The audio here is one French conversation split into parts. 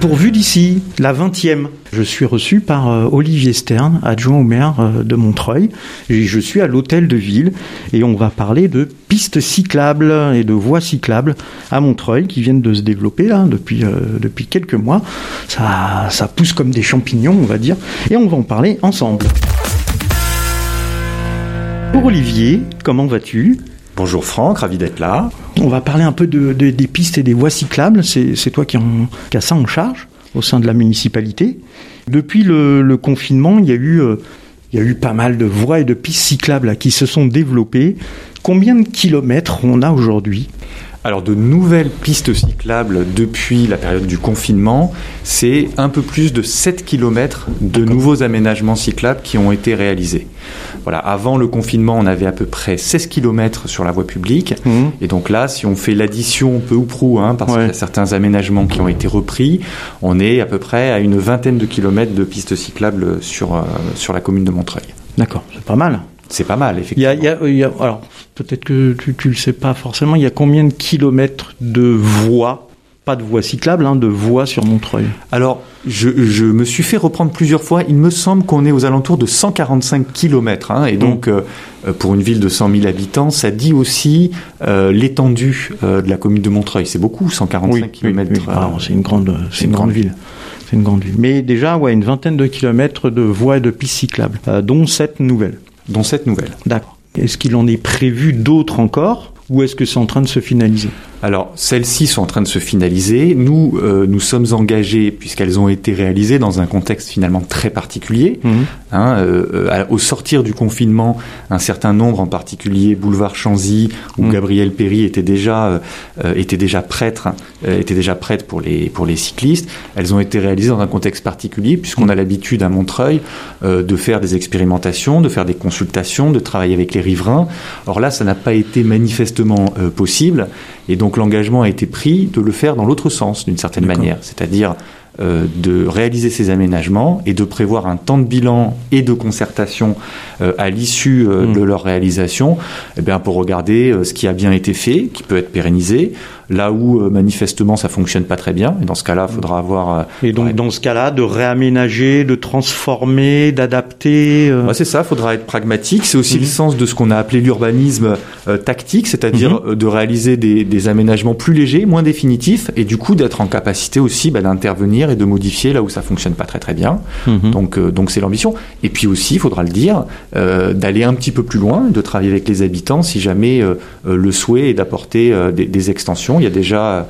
Pourvu d'ici, la 20e. Je suis reçu par euh, Olivier Stern, adjoint au maire euh, de Montreuil. Je suis à l'hôtel de ville et on va parler de pistes cyclables et de voies cyclables à Montreuil qui viennent de se développer là depuis, euh, depuis quelques mois. Ça, ça pousse comme des champignons, on va dire. Et on va en parler ensemble. Pour Olivier, comment vas-tu? Bonjour Franck, ravi d'être là. On va parler un peu de, de- des pistes et des voies cyclables. C'est toi qui, en, as ça en charge au sein de la municipalité. Depuis le, confinement, il y, a eu, euh, il y a eu pas mal de voies et de pistes cyclables qui se sont développées. Combien de kilomètres on a aujourd'hui? Alors de nouvelles pistes cyclables depuis la période du confinement, c'est un peu plus de 7 km de nouveaux aménagements cyclables qui ont été réalisés. Voilà, avant le confinement, on avait à peu près 16 km sur la voie publique. Mhm. Et donc là, si on fait l'addition peu ou prou, hein, parce Ouais. qu'il y a certains aménagements qui ont été repris, on est à peu près à une vingtaine de kilomètres de pistes cyclables sur, euh, sur la commune de Montreuil. D'accord, c'est pas mal. C'est pas mal, effectivement. a, il y a- il y a- alors, peut-être que tu, tu le sais pas forcément, il y a combien de kilomètres de voies, pas de voies cyclables, hein, de voies sur Montreuil? Alors, je, je me suis fait reprendre plusieurs fois. Il me semble qu'on est aux alentours de 145 km. Hein, et donc, euh, euh, pour une ville de 100 000 habitants, ça dit aussi euh, l'étendue euh, de la commune de Montreuil. C'est beaucoup, 145 km. oui. Ah, c'est une grande, c'est une grande ville. C'est une grande ville. Mais déjà, ouais, une vingtaine de kilomètres de voies et de pistes cyclables, dont sept nouvelles. Dont cette nouvelle. D'accord. Est-ce qu'il en est prévu d'autres encore ou est-ce que c'est en train de se finaliser? Alors, celles-ci sont en train de se finaliser. Nous, euh, nous sommes engagés, puisqu'elles ont été réalisées dans un contexte finalement très particulier. Hein, euh, euh, à- au sortir du confinement, un certain nombre, en particulier Boulevard Chanzy, où Mm. Gabriel Péry était déjà euh, était déjà prêtre, était déjà prête pour les pour les cyclistes. Elles ont été réalisées dans un contexte particulier, puisqu'on a l'habitude à Montreuil de faire des expérimentations, de faire des consultations, de travailler avec les riverains. Or là, ça n'a pas été manifestement possible, et donc l'engagement a été pris de le faire dans l'autre sens, d'une certaine manière, c'est-à-dire euh, de réaliser ces aménagements et de prévoir un temps de bilan et de concertation euh, à l'issue euh, Mm. de leur réalisation eh bien, pour regarder ce qui a bien été fait, qui peut être pérennisé, là où manifestement ça fonctionne pas très bien. Et dans ce cas-là, il faudra avoir... Et donc, dans ce cas-là, de réaménager, de transformer, d'adapter. Ouais, c'est ça, il faudra être pragmatique. C'est aussi Mhm. le sens de ce qu'on a appelé l'urbanisme tactique, c'est-à-dire Mhm. euh, de réaliser des, des aménagements plus légers, moins définitifs, et du coup d'être en capacité aussi bah, d'intervenir et de modifier là où ça fonctionne pas très très bien. mhm. Donc euh, donc c'est l'ambition. Et puis aussi, il faudra le dire, euh, d'aller un petit peu plus loin, de travailler avec les habitants si jamais euh, le souhait est d'apporter des, des extensions. Il y a déjà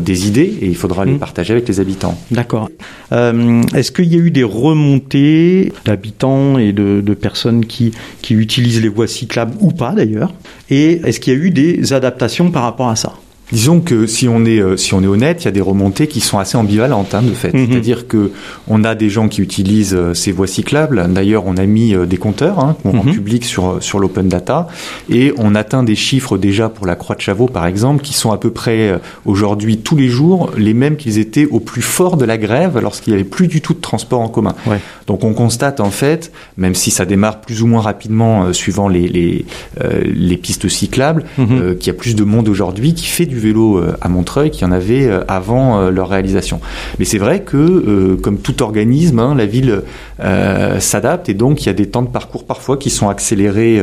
des idées et il faudra les Mhm. partager avec les habitants. D'accord. Est-ce qu'il y a eu des remontées d'habitants et de, de personnes qui, qui utilisent les voies cyclables ou pas d'ailleurs? Et est-ce qu'il y a eu des adaptations par rapport à ça? Disons que si on est euh, si on est honnête, il y a des remontées qui sont assez ambivalentes hein, de fait. Mhm. C'est-à-dire que on a des gens qui utilisent euh, ces voies cyclables. D'ailleurs, on a mis euh, des compteurs hein, qu'on rend publics sur sur l'open data et on atteint des chiffres déjà pour la Croix de Chavaux par exemple qui sont à peu près aujourd'hui tous les jours les mêmes qu'ils étaient au plus fort de la grève lorsqu'il y avait plus du tout de transport en commun. Ouais. Donc on constate en fait, même si ça démarre plus ou moins rapidement euh, suivant les les, euh, les pistes cyclables, Mhm. euh, qu'il y a plus de monde aujourd'hui qui fait du vélo euh, à Montreuil qu'il y en avait euh, avant euh, leur réalisation. Mais c'est vrai que, comme tout organisme, hein, la ville s'adapte et donc il y a des temps de parcours parfois qui sont accélérés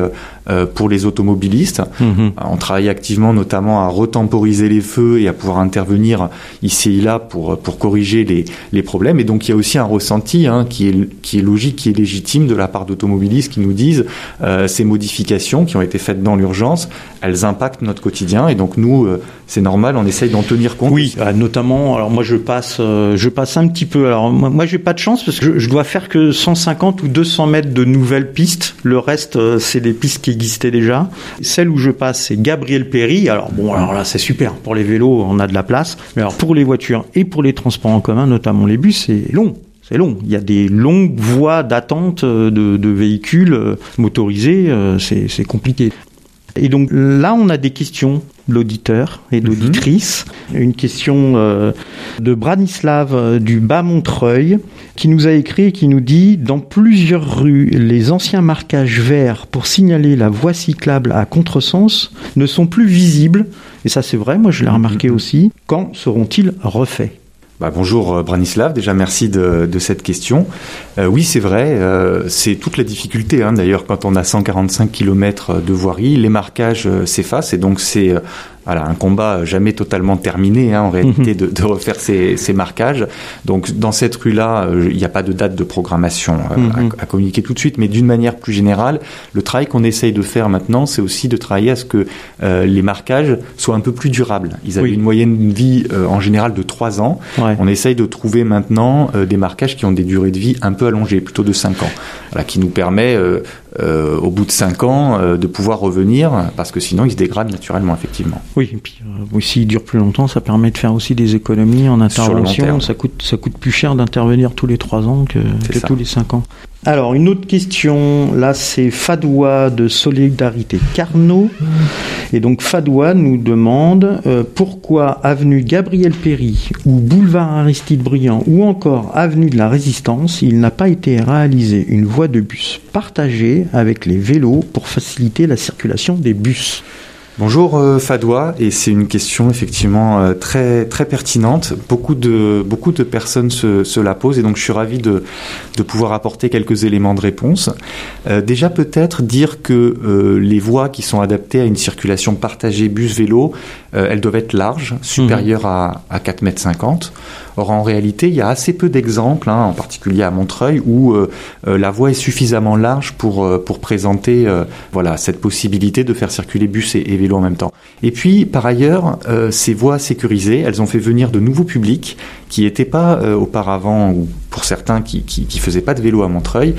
pour les automobilistes. Mhm. On travaille activement notamment à retemporiser les feux et à pouvoir intervenir ici et là pour, pour corriger les, les problèmes. Et donc il y a aussi un ressenti hein, qui, est, qui est logique, qui est légitime de la part d'automobilistes qui nous disent euh, ces modifications qui ont été faites dans l'urgence, elles impactent notre quotidien. Et donc nous, euh, c'est normal, on essaye d'en tenir compte. Oui, euh, notamment. Alors moi, je passe, euh, je passe un petit peu. Alors moi, moi, j'ai pas de chance parce que je, je dois faire que 150 ou 200 mètres de nouvelles pistes. Le reste, euh, c'est des pistes qui existaient déjà. Celle où je passe, c'est Gabriel Péry. Alors bon, alors là, c'est super pour les vélos, on a de la place. Mais alors pour les voitures et pour les transports en commun, notamment les bus, c'est long. C'est long. Il y a des longues voies d'attente euh, de, de véhicules motorisés. C'est compliqué. Et donc là, on a des questions l'auditeur et d'auditrice. Une question euh, de Branislav euh, du Bas-Montreuil qui nous a écrit et qui nous dit Dans plusieurs rues, les anciens marquages verts pour signaler la voie cyclable à contresens ne sont plus visibles. Et ça, c'est vrai, moi je l'ai remarqué aussi. Quand seront-ils refaits? Bah, bonjour Branislav, déjà merci de, de cette question. Euh, oui, c'est vrai, euh, c'est toute la difficulté hein, d'ailleurs quand on a 145 km de voirie, les marquages s'effacent. Et donc c'est voilà, un combat jamais totalement terminé hein, en réalité de, de, refaire ces, ces, marquages. Donc dans cette rue-là, il n'y a pas de date de programmation à, à, communiquer tout de suite, mais d'une manière plus générale, le travail qu'on essaye de faire maintenant, c'est aussi de travailler à ce que euh, les marquages soient un peu plus durables. Ils avaient oui. une moyenne de vie euh, en général de 3 ans. Ouais. On essaye de trouver maintenant euh, des marquages qui ont des durées de vie un peu allongées, plutôt de 5 ans, voilà, qui nous permet au bout de 5 ans de pouvoir revenir, parce que sinon ils se dégradent naturellement, effectivement. Oui, et puis euh, s'il dure plus longtemps, ça permet de faire aussi des économies en intervention. Ça coûte, ça coûte plus cher d'intervenir tous les 3 ans que, que tous les 5 ans. Alors, une autre question, là, c'est Fadoua de Solidarité Carnot. Et donc, Fadoua nous demande euh, pourquoi avenue Gabriel Péry ou boulevard Aristide Briand ou encore avenue de la Résistance, il n'a pas été réalisé une voie de bus partagée avec les vélos pour faciliter la circulation des bus? Bonjour euh, Fadoua, et c'est une question effectivement euh, très très pertinente. Beaucoup de beaucoup de personnes se, se, la posent et donc je suis ravi de, de pouvoir apporter quelques éléments de réponse. Euh, déjà peut-être dire que euh, les voies qui sont adaptées à une circulation partagée bus-vélo, euh, elles doivent être larges, supérieures mmh. à, à 4 mètres 50. Or, en réalité, il y a assez peu d'exemples, hein, en particulier à Montreuil, où euh, la voie est suffisamment large pour, euh, pour présenter euh, voilà, cette possibilité de faire circuler bus et, vélo en même temps. Et puis, par ailleurs, ces voies sécurisées, elles ont fait venir de nouveaux publics qui n'étaient pas auparavant, ou pour certains qui, qui, faisaient pas de vélo à Montreuil,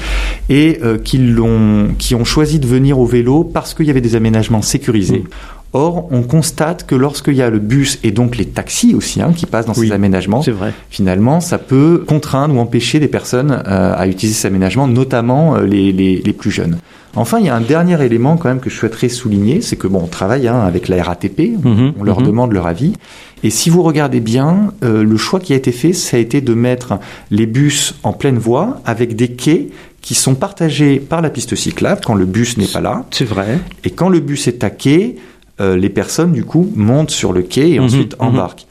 et qui, l'ont, qui ont choisi de venir au vélo parce qu'il y avait des aménagements sécurisés. Mmh. Or, on constate que lorsqu'il y a le bus et donc les taxis aussi hein, qui passent dans oui, ces aménagements, vrai. finalement, ça peut contraindre ou empêcher des personnes euh, à utiliser ces aménagements, notamment euh, les, les, les, plus jeunes. Enfin, il y a un dernier élément quand même que je souhaiterais souligner, c'est que bon, on travaille hein, avec la RATP, mmh, on leur mmh. demande leur avis, et si vous regardez bien, euh, le choix qui a été fait, ça a été de mettre les bus en pleine voie avec des quais qui sont partagés par la piste cyclable quand le bus n'est pas là. C'est vrai. Et quand le bus est à quai, euh, les personnes, du coup, montent sur le quai et mmh, ensuite mmh. embarquent.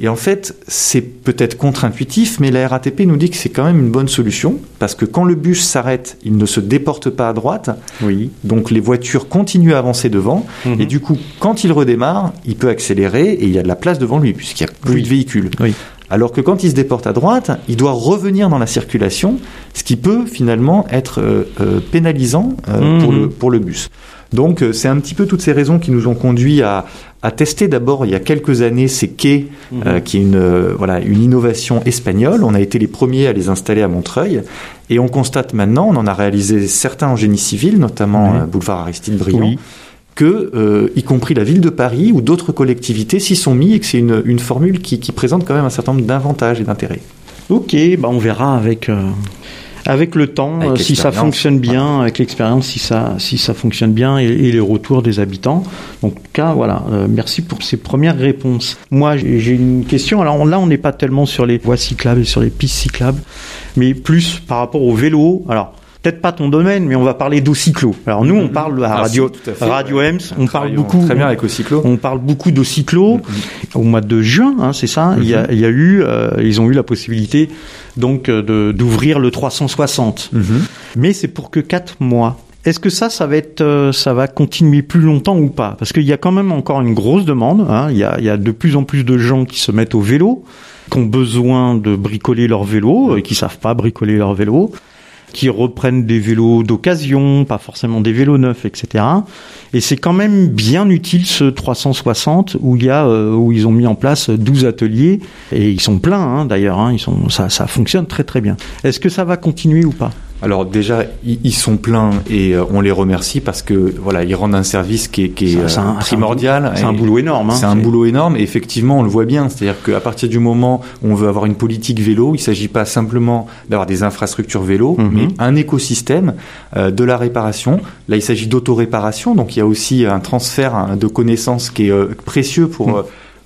Et en fait, c'est peut-être contre-intuitif, mais la RATP nous dit que c'est quand même une bonne solution, parce que quand le bus s'arrête, il ne se déporte pas à droite, oui. donc les voitures continuent à avancer devant, mmh. et du coup, quand il redémarre, il peut accélérer, et il y a de la place devant lui, puisqu'il n'y a plus oui. de véhicules. Oui. Alors que quand il se déporte à droite, il doit revenir dans la circulation, ce qui peut finalement être euh, euh, pénalisant euh, mmh. pour, le, pour le bus. Donc euh, c'est un petit peu toutes ces raisons qui nous ont conduit à, à tester d'abord il y a quelques années ces quais, mmh. euh, qui est une, euh, voilà, une innovation espagnole. On a été les premiers à les installer à Montreuil. Et on constate maintenant, on en a réalisé certains en génie civil, notamment mmh. boulevard Aristide Briand. Oui que, euh, y compris la ville de Paris ou d'autres collectivités s'y sont mis et que c'est une, une, formule qui, qui, présente quand même un certain nombre d'avantages et d'intérêts. Ok, bah on verra avec, avec le temps, avec si ça fonctionne bien, avec l'expérience, si ça, si ça fonctionne bien et, et, les retours des habitants. Donc, en tout cas, voilà, euh, merci pour ces premières réponses. Moi, j'ai une question. Alors là, on n'est pas tellement sur les voies cyclables et sur les pistes cyclables, mais plus par rapport au vélo. Alors, peut-être pas ton domaine, mais on va parler d'eau-cyclo. Alors nous, on parle à ah, Radio, si, à Radio Ems, on parle beaucoup. Très bien avec Ocyclo. On parle beaucoup d'eau-cyclo. Mm -hmm. Au mois de juin, hein, c'est ça. Mm -hmm. il, y a, il y a eu, euh, ils ont eu la possibilité donc d'ouvrir le 360. Mm -hmm. Mais c'est pour que quatre mois. Est-ce que ça, ça va être, euh, ça va continuer plus longtemps ou pas? Parce qu'il y a quand même encore une grosse demande. Hein. Il, y a, il y a de plus en plus de gens qui se mettent au vélo, qui ont besoin de bricoler leur vélo et qui savent pas bricoler leur vélo qui reprennent des vélos d'occasion, pas forcément des vélos neufs, etc. Et c'est quand même bien utile ce 360 où il y a euh, où ils ont mis en place 12 ateliers et ils sont pleins hein, d'ailleurs. Hein, ça ça fonctionne très très bien. Est-ce que ça va continuer ou pas? Alors déjà, ils sont pleins et euh, on les remercie parce que voilà, ils rendent un service qui est, qui est, un, primordial. C'est un, boulot énorme. Hein, c'est un boulot énorme et effectivement, on le voit bien. C'est-à-dire qu'à partir du moment où on veut avoir une politique vélo, il ne s'agit pas simplement d'avoir des infrastructures vélo, -hmm. mais un écosystème euh, de la réparation. Là, il s'agit d'autoréparation, donc il y a aussi un transfert de connaissances qui est euh, précieux pour... Mm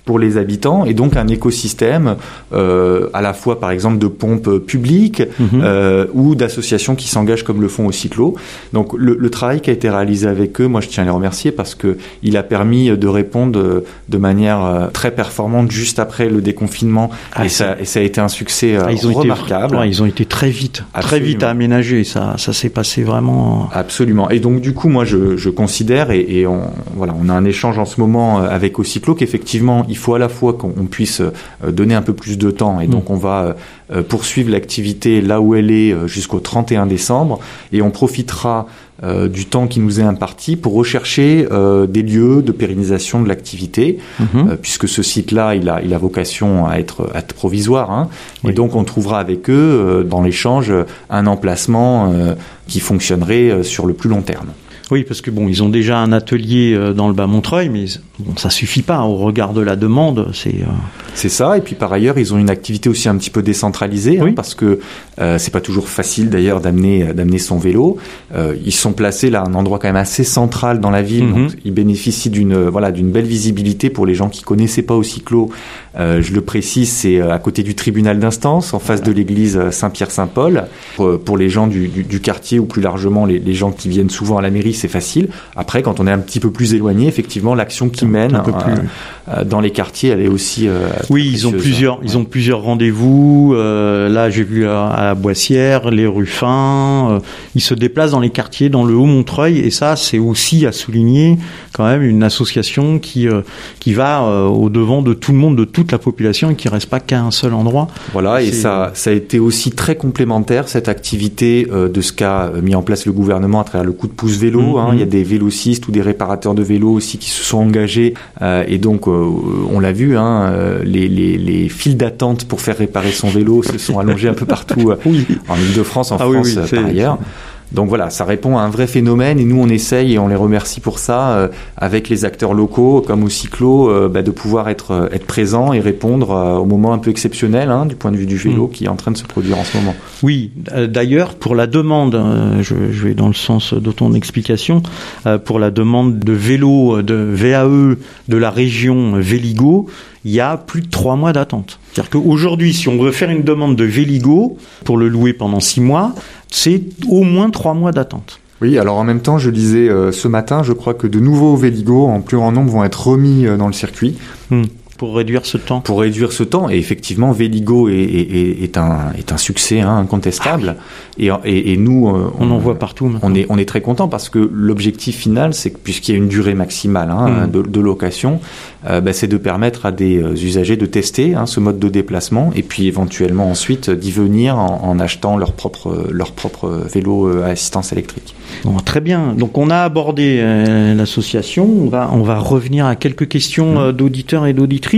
pour les habitants et donc un écosystème à la fois par exemple de pompes publiques mhm. ou d'associations qui s'engagent comme le font au cyclo. Donc le, le, travail qui a été réalisé avec eux, moi je tiens à les remercier parce que il a permis de répondre de manière très performante juste après le déconfinement ah, et, ça, et, ça, a été un succès ah, ils ont remarquable. Été, ils ont été très vite, très vite à aménager. Ça, ça s'est passé vraiment. Absolument. Et donc du coup, moi je, je considère et, et, on, voilà, on a un échange en ce moment avec Ocyclo qu'effectivement il faut à la fois qu'on puisse donner un peu plus de temps et mm. donc on va poursuivre l'activité là où elle est jusqu'au 31 décembre et on profitera euh, du temps qui nous est imparti pour rechercher euh, des lieux de pérennisation de l'activité, mhm. euh, puisque ce site-là, il a, il a vocation à être, à être provisoire. Hein, Et donc, on trouvera avec eux, dans l'échange, un emplacement qui fonctionnerait sur le plus long terme. Oui, parce que bon, ils ont déjà un atelier euh, dans le bas Montreuil, mais bon, ça suffit pas au regard de la demande. C'est euh, c'est ça. Et puis par ailleurs, ils ont une activité aussi un petit peu décentralisée, hein, parce que euh, c'est pas toujours facile d'ailleurs d'amener d'amener son vélo. Euh, ils sont placés là à un endroit quand même assez central dans la ville, mhm. donc ils bénéficient d'une voilà d'une belle visibilité pour les gens qui connaissaient pas au cyclo. Euh, je le précise, c'est à côté du tribunal d'instance, en face de l'église Saint-Pierre-Saint-Paul. Pour, pour, les gens du, du, du, quartier ou plus largement les, les gens qui viennent souvent à la mairie c'est facile. Après, quand on est un petit peu plus éloigné, effectivement, l'action qui mène un peu plus... Euh, dans les quartiers, elle est aussi. Euh, oui, ils ont plusieurs, ils ont plusieurs rendez-vous. Euh, là, j'ai vu à, la Boissière, les Ruffins. ils se déplacent dans les quartiers, dans le Haut-Montreuil, et ça, c'est aussi à souligner quand même une association qui qui va au devant de tout le monde, de toute la population, et qui reste pas qu'à un seul endroit. Voilà, et ça, ça a été aussi très complémentaire cette activité de ce qu'a mis en place le gouvernement à travers le coup de pouce vélo Hein. Il y a des vélocistes ou des réparateurs de vélos aussi qui se sont engagés. Euh, et donc, euh, on l'a vu, hein, euh, les, les, les, files d'attente pour faire réparer son vélo se sont allongées un peu partout en Ile-de-France, en ah France par ailleurs. Donc voilà, ça répond à un vrai phénomène et nous on essaye et on les remercie pour ça euh, avec les acteurs locaux comme au cyclo euh, bah, de pouvoir être euh, être présent et répondre au moment un peu exceptionnel hein, du point de vue du vélo mm. qui est en train de se produire en ce moment. Oui, d'ailleurs pour la demande, je, je, vais dans le sens de ton explication, pour la demande de vélo de VAE de la région Véligo, il y a plus de trois mois d'attente. C'est-à-dire qu'aujourd'hui, si on veut faire une demande de Véligo pour le louer pendant six mois, c'est au moins trois mois d'attente. Oui, alors en même temps, je disais euh, ce matin, je crois que de nouveaux Véligo en plus grand nombre vont être remis euh, dans le circuit. Hmm. Pour réduire ce temps. Pour réduire ce temps. Et effectivement, Véligo est, est, est, un, est un succès hein, incontestable. Ah et, et, et, nous, euh, on, en voit partout. On est, on est très content parce que l'objectif final, c'est que puisqu'il y a une durée maximale hein, hmm. de, de, location, euh, bah, c'est de permettre à des euh, usagers de tester hein, ce mode de déplacement et puis éventuellement ensuite d'y venir en, en, achetant leur propre, leur propre vélo à assistance électrique. Bon, très bien. Donc on a abordé l'association. On va, on va revenir à quelques questions hmm. d'auditeurs et d'auditrices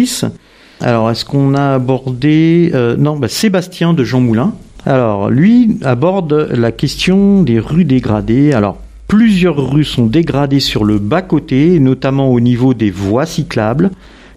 alors, est-ce qu'on a abordé... Euh, non, bah, Sébastien de Jean Moulin. Alors, lui aborde la question des rues dégradées. Alors, plusieurs rues sont dégradées sur le bas-côté, notamment au niveau des voies cyclables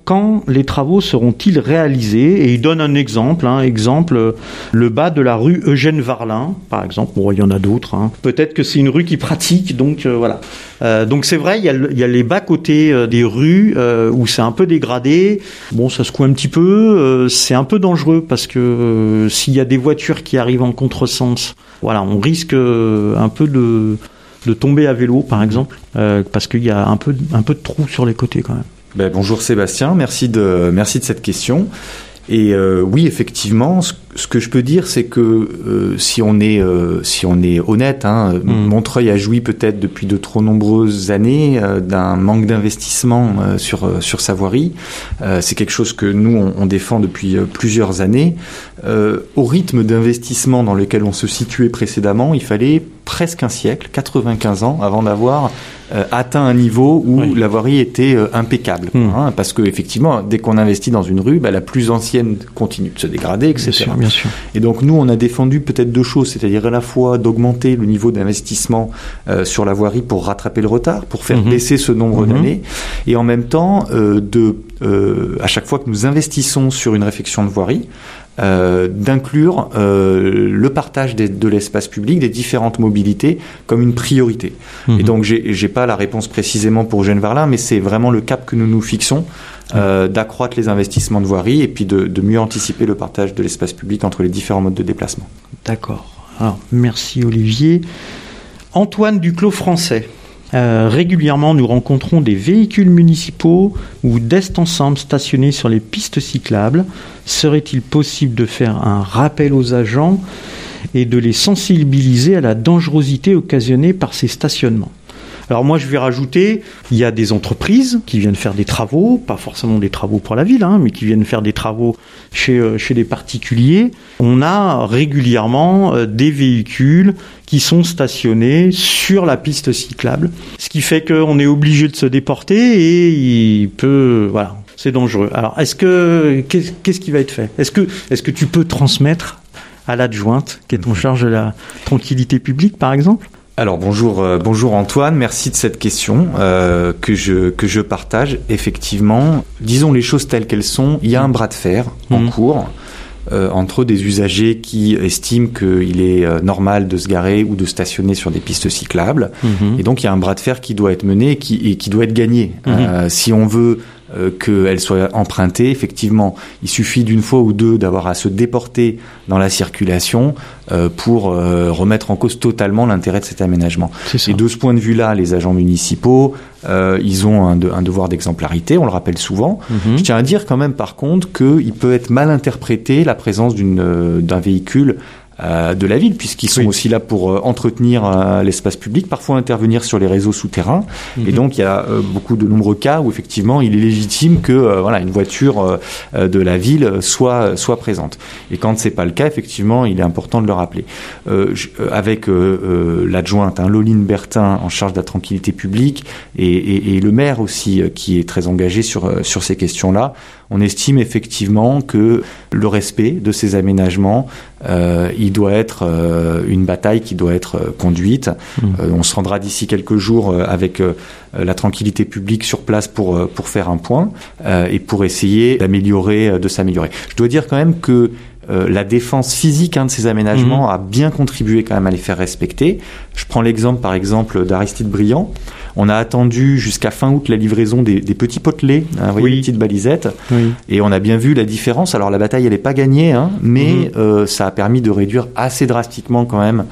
quand les travaux seront-ils réalisés? Et il donne un exemple, hein, exemple le bas de la rue Eugène Varlin, par exemple. Bon, il y en a d'autres. Hein. Peut-être que c'est une rue qui pratique, donc euh, voilà. Euh, donc c'est vrai, il y, a il y, a les bas côtés euh, des rues euh, où c'est un peu dégradé. Bon, ça secoue un petit peu. c'est un peu dangereux parce que s'il y a des voitures qui arrivent en contresens, voilà, on risque un peu de de tomber à vélo, par exemple, parce qu'il y a un peu un peu de trous sur les côtés quand même. Ben, bonjour Sébastien, merci de, merci de cette question. Et euh, oui, effectivement, ce, que je peux dire, c'est que euh, si on est euh, si on est honnête, hein, mm. Montreuil a joui peut-être depuis de trop nombreuses années d'un manque d'investissement sur sur sa voirie. c'est quelque chose que nous on, on défend depuis plusieurs années. au rythme d'investissement dans lequel on se situait précédemment, il fallait presque un siècle, 95 ans, avant d'avoir euh, atteint un niveau où la voirie était euh, impeccable. Hmm. Hein, parce que effectivement, dès qu'on investit dans une rue, bah, la plus ancienne continue de se dégrader, etc. Bien sûr, bien sûr. Et donc nous, on a défendu peut-être deux choses, c'est-à-dire à la fois d'augmenter le niveau d'investissement euh, sur la voirie pour rattraper le retard, pour faire hmm. baisser ce nombre hmm. d'années, et en même temps de à chaque fois que nous investissons sur une réfection de voirie, euh, d'inclure euh, le partage des, de l'espace public, des différentes mobilités, comme une priorité. Et donc, j'ai pas la réponse précisément pour Eugène Verlin, mais c'est vraiment le cap que nous nous fixons. Euh, d'accroître les investissements de voirie et puis de, de mieux anticiper le partage de l'espace public entre les différents modes de déplacement. D'accord. Alors, merci Olivier. Antoine Duclos français. Euh, régulièrement, nous rencontrons des véhicules municipaux ou d'est ensemble stationnés sur les pistes cyclables. Serait-il possible de faire un rappel aux agents et de les sensibiliser à la dangerosité occasionnée par ces stationnements? Alors moi, je vais rajouter, il y a des entreprises qui viennent faire des travaux, pas forcément des travaux pour la ville, hein, mais qui viennent faire des travaux chez, euh, chez des particuliers. On a régulièrement euh, des véhicules qui sont stationnés sur la piste cyclable, ce qui fait qu'on est obligé de se déporter et il peut, voilà, c'est dangereux. Alors, est-ce que qu'est-ce qui va être fait? Est-ce que est-ce que tu peux transmettre à l'adjointe qui est en charge de la tranquillité publique, par exemple? Alors bonjour, euh, bonjour Antoine, merci de cette question euh, que je que je partage. Effectivement, disons les choses telles qu'elles sont. Il y a un bras de fer en Mhm. cours euh, entre des usagers qui estiment qu'il est normal de se garer ou de stationner sur des pistes cyclables, et donc il y a un bras de fer qui doit être mené et qui, et qui doit être gagné. Mhm. Si on veut euh, qu'elle soit empruntée, effectivement, il suffit d'une fois ou deux d'avoir à se déporter dans la circulation euh, pour euh, remettre en cause totalement l'intérêt de cet aménagement. Et de ce point de vue-là, les agents municipaux, ils ont un, de- un devoir d'exemplarité, on le rappelle souvent. Mhm. Je tiens à dire quand même par contre qu'il peut être mal interprété la présence d'un véhicule de la ville, puisqu'ils sont Oui. aussi là pour euh, entretenir euh, l'espace public, parfois intervenir sur les réseaux souterrains. Et Mhm. donc il y a euh, beaucoup de nombreux cas où effectivement il est légitime que euh, voilà une voiture euh, euh, de la ville soit soit présente. Et quand c'est pas le cas, effectivement, il est important de le rappeler. Euh, je- euh, avec euh, euh, l'adjointe hein, Loline Bertin en charge de la tranquillité publique et, et- et le maire aussi euh, qui est très engagé sur euh, sur ces questions-là, on estime effectivement que le respect de ces aménagements, euh, il doit être euh, une bataille qui doit être euh, conduite. Mhm. Euh, on se rendra d'ici quelques jours euh, avec euh, la tranquillité publique sur place pour euh, pour faire un point euh, et pour essayer d'améliorer, euh, de s'améliorer. Je dois dire quand même que euh, la défense physique hein, de ces aménagements a bien contribué quand même à les faire respecter. Je prends l'exemple par exemple d'Aristide Briand. On a attendu jusqu'à fin août la livraison des, des petits potelets, hein, Oui. les petites balisettes, Oui. et on a bien vu la différence. Alors la bataille, elle n'est pas gagnée, hein, mais Mhm. euh, ça a permis de réduire assez drastiquement quand même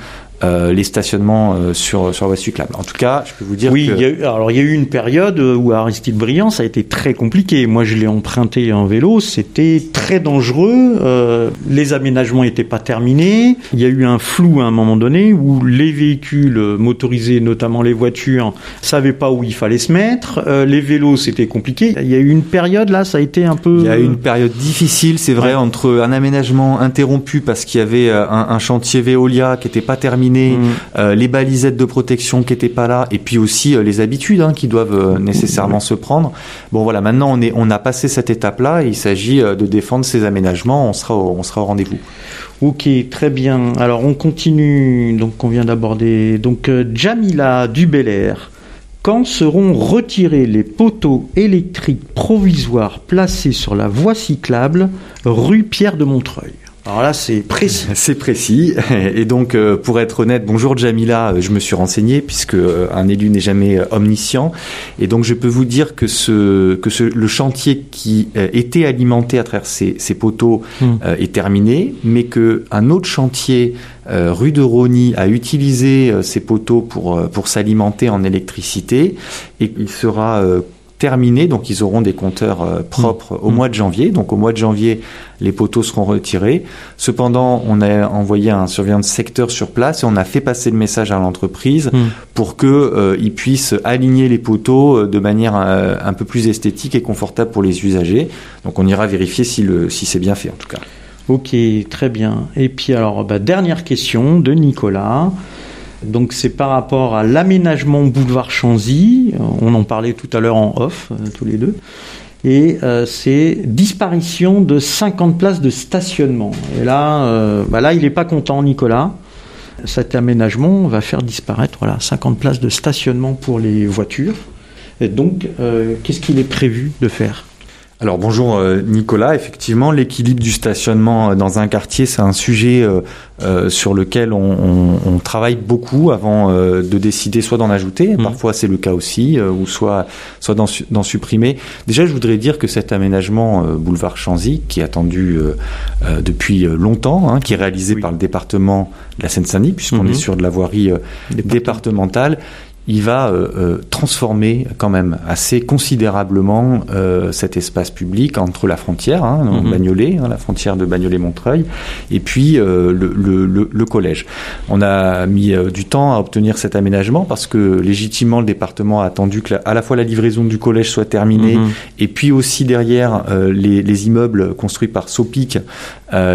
euh, les stationnements euh, sur sur voie cyclable. En tout cas, je peux vous dire Oui, que il y a eu, alors il y a eu une période où Aristide Briand, ça a été très compliqué. Moi, je l'ai emprunté en vélo, c'était très dangereux. euh, les aménagements n'étaient pas terminés. Il y a eu un flou à un moment donné où les véhicules motorisés, notamment les voitures, savaient pas où il fallait se mettre. Les vélos, c'était compliqué. Il y a eu une période là, ça a été un peu. Il y a eu une période difficile, c'est vrai, Ouais. entre un aménagement interrompu parce qu'il y avait un, un chantier Veolia qui n'était pas terminé, Mm. euh, les balisettes de protection qui n'étaient pas là, et puis aussi euh, les habitudes hein, qui doivent euh, nécessairement se prendre. Bon voilà, maintenant on est, on a passé cette étape-là. Il s'agit de défendre ces aménagements. On sera, au, on sera au rendez-vous. Ok, très bien. Alors on continue. Donc on vient d'aborder. Donc Jamila Dubelair. Quand seront retirés les poteaux électriques provisoires placés sur la voie cyclable rue Pierre de Montreuil? Alors là, c'est précis. C'est précis. Et donc, euh, pour être honnête, bonjour Jamila, euh, je me suis renseigné puisque euh, un élu n'est jamais omniscient. Et donc, je peux vous dire que ce, que ce, le chantier qui était alimenté à travers ces, ces poteaux Hmm. euh, est terminé, mais que un autre chantier euh, rue de Rony a utilisé ces poteaux pour pour s'alimenter en électricité et il sera euh, terminé, donc ils auront des compteurs euh, propres au Mm. mois de janvier. Donc au mois de janvier, les poteaux seront retirés. Cependant, on a envoyé un surveillant de secteur sur place et on a fait passer le message à l'entreprise Hmm. pour que euh, ils puissent aligner les poteaux euh, de manière euh, un peu plus esthétique et confortable pour les usagers. Donc on ira vérifier si le si c'est bien fait en tout cas. Ok, très bien. Et puis alors, bah, dernière question de Nicolas. Donc c'est par rapport à l'aménagement boulevard Chanzy. Euh, On en parlait tout à l'heure en off, euh, tous les deux. Et euh, c'est disparition de 50 places de stationnement. Et là, bah là il n'est pas content, Nicolas. Cet aménagement va faire disparaître voilà, 50 places de stationnement pour les voitures. Donc, qu'est-ce qu'il est prévu de faire? Alors bonjour euh, Nicolas, effectivement l'équilibre du stationnement euh, dans un quartier c'est un sujet euh, sur lequel on, travaille beaucoup avant de décider soit d'en ajouter, mmh. parfois c'est le cas aussi, ou soit, soit d'en supprimer. Déjà je voudrais dire que cet aménagement boulevard Chanzy qui est attendu depuis longtemps, hein, qui est réalisé par le département de la Seine-Saint-Denis puisqu'on mmh. est sur de la voirie départementale, il va euh, euh, transformer quand même assez considérablement euh, cet espace public entre la frontière, hein, mm Bagnolet, hein, la frontière de Bagnolet-Montreuil, et puis le, le, le, collège. On a mis du temps à obtenir cet aménagement parce que légitimement le département a attendu que à la fois la livraison du collège soit terminée mhm. et puis aussi derrière les, les, immeubles construits par Sopic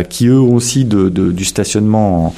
qui eux aussi de, de, du stationnement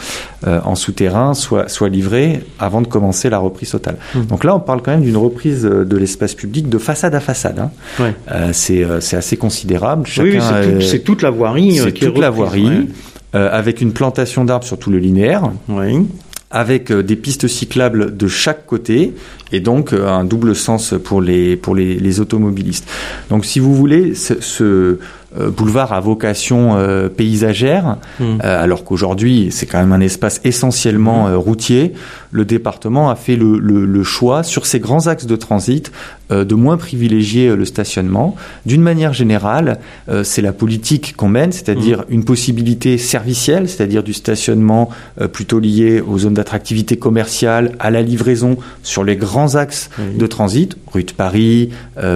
en, en souterrain soient, soient livrés avant de commencer la reprise totale. Mmh. Donc là, on parle quand même d'une reprise de l'espace public de façade à façade. Hein. Euh, euh, c'est assez considérable. oui, c'est toute la voirie. Euh, c'est toute la voirie, avec une plantation d'arbres sur tout le linéaire. Oui avec des pistes cyclables de chaque côté et donc un double sens pour les pour les, les automobilistes. Donc si vous voulez ce, ce euh, boulevard à vocation euh, paysagère, hmm. euh, alors qu'aujourd'hui c'est quand même un espace essentiellement hmm. routier. Le département a fait le, le, le, choix sur ces grands axes de transit de moins privilégier le stationnement. D'une manière générale, c'est la politique qu'on mène, c'est-à-dire hmm. une possibilité servicielle, c'est-à-dire du stationnement plutôt lié aux zones d'attractivité commerciale, à la livraison sur les grands axes de transit, rue de Paris,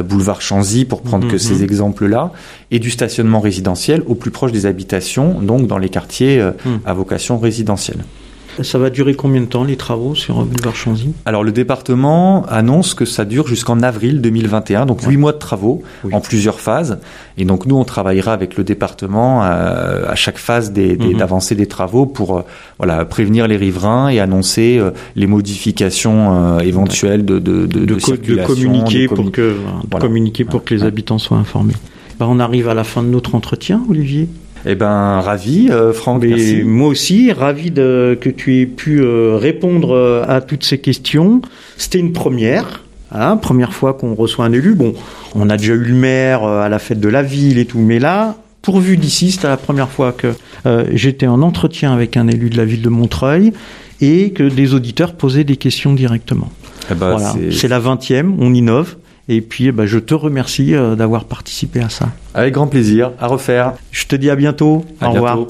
boulevard Chanzy, pour prendre que ces exemples-là, et du stationnement résidentiel au plus proche des habitations, donc dans les quartiers euh, à vocation résidentielle. Ça va durer combien de temps les travaux sur Boulevard Chanzy? Alors le département annonce que ça dure jusqu'en avril 2021, donc huit mois de travaux en plusieurs phases. Et donc nous on travaillera avec le département euh, à chaque phase des, mhm. d'avancée des travaux pour euh, voilà prévenir les riverains et annoncer les modifications éventuelles de de, de, de, communiquer pour que communiquer pour que les habitants soient informés. Ben, on arrive à la fin de notre entretien, Olivier. Eh ben, ravi, euh, Franck. Moi aussi, ravi de, que tu aies pu euh, répondre euh, à toutes ces questions. C'était une première. Hein, première fois qu'on reçoit un élu. Bon, on a déjà eu le maire à la fête de la ville et tout, mais là, pourvu d'ici, c'était la première fois que j'étais en entretien avec un élu de la ville de Montreuil et que des auditeurs posaient des questions directement. Eh ben, voilà. C'est la vingtième, on innove. Et puis, eh ben, je te remercie euh, d'avoir participé à ça. Avec grand plaisir. À refaire. Je te dis à bientôt. Au revoir.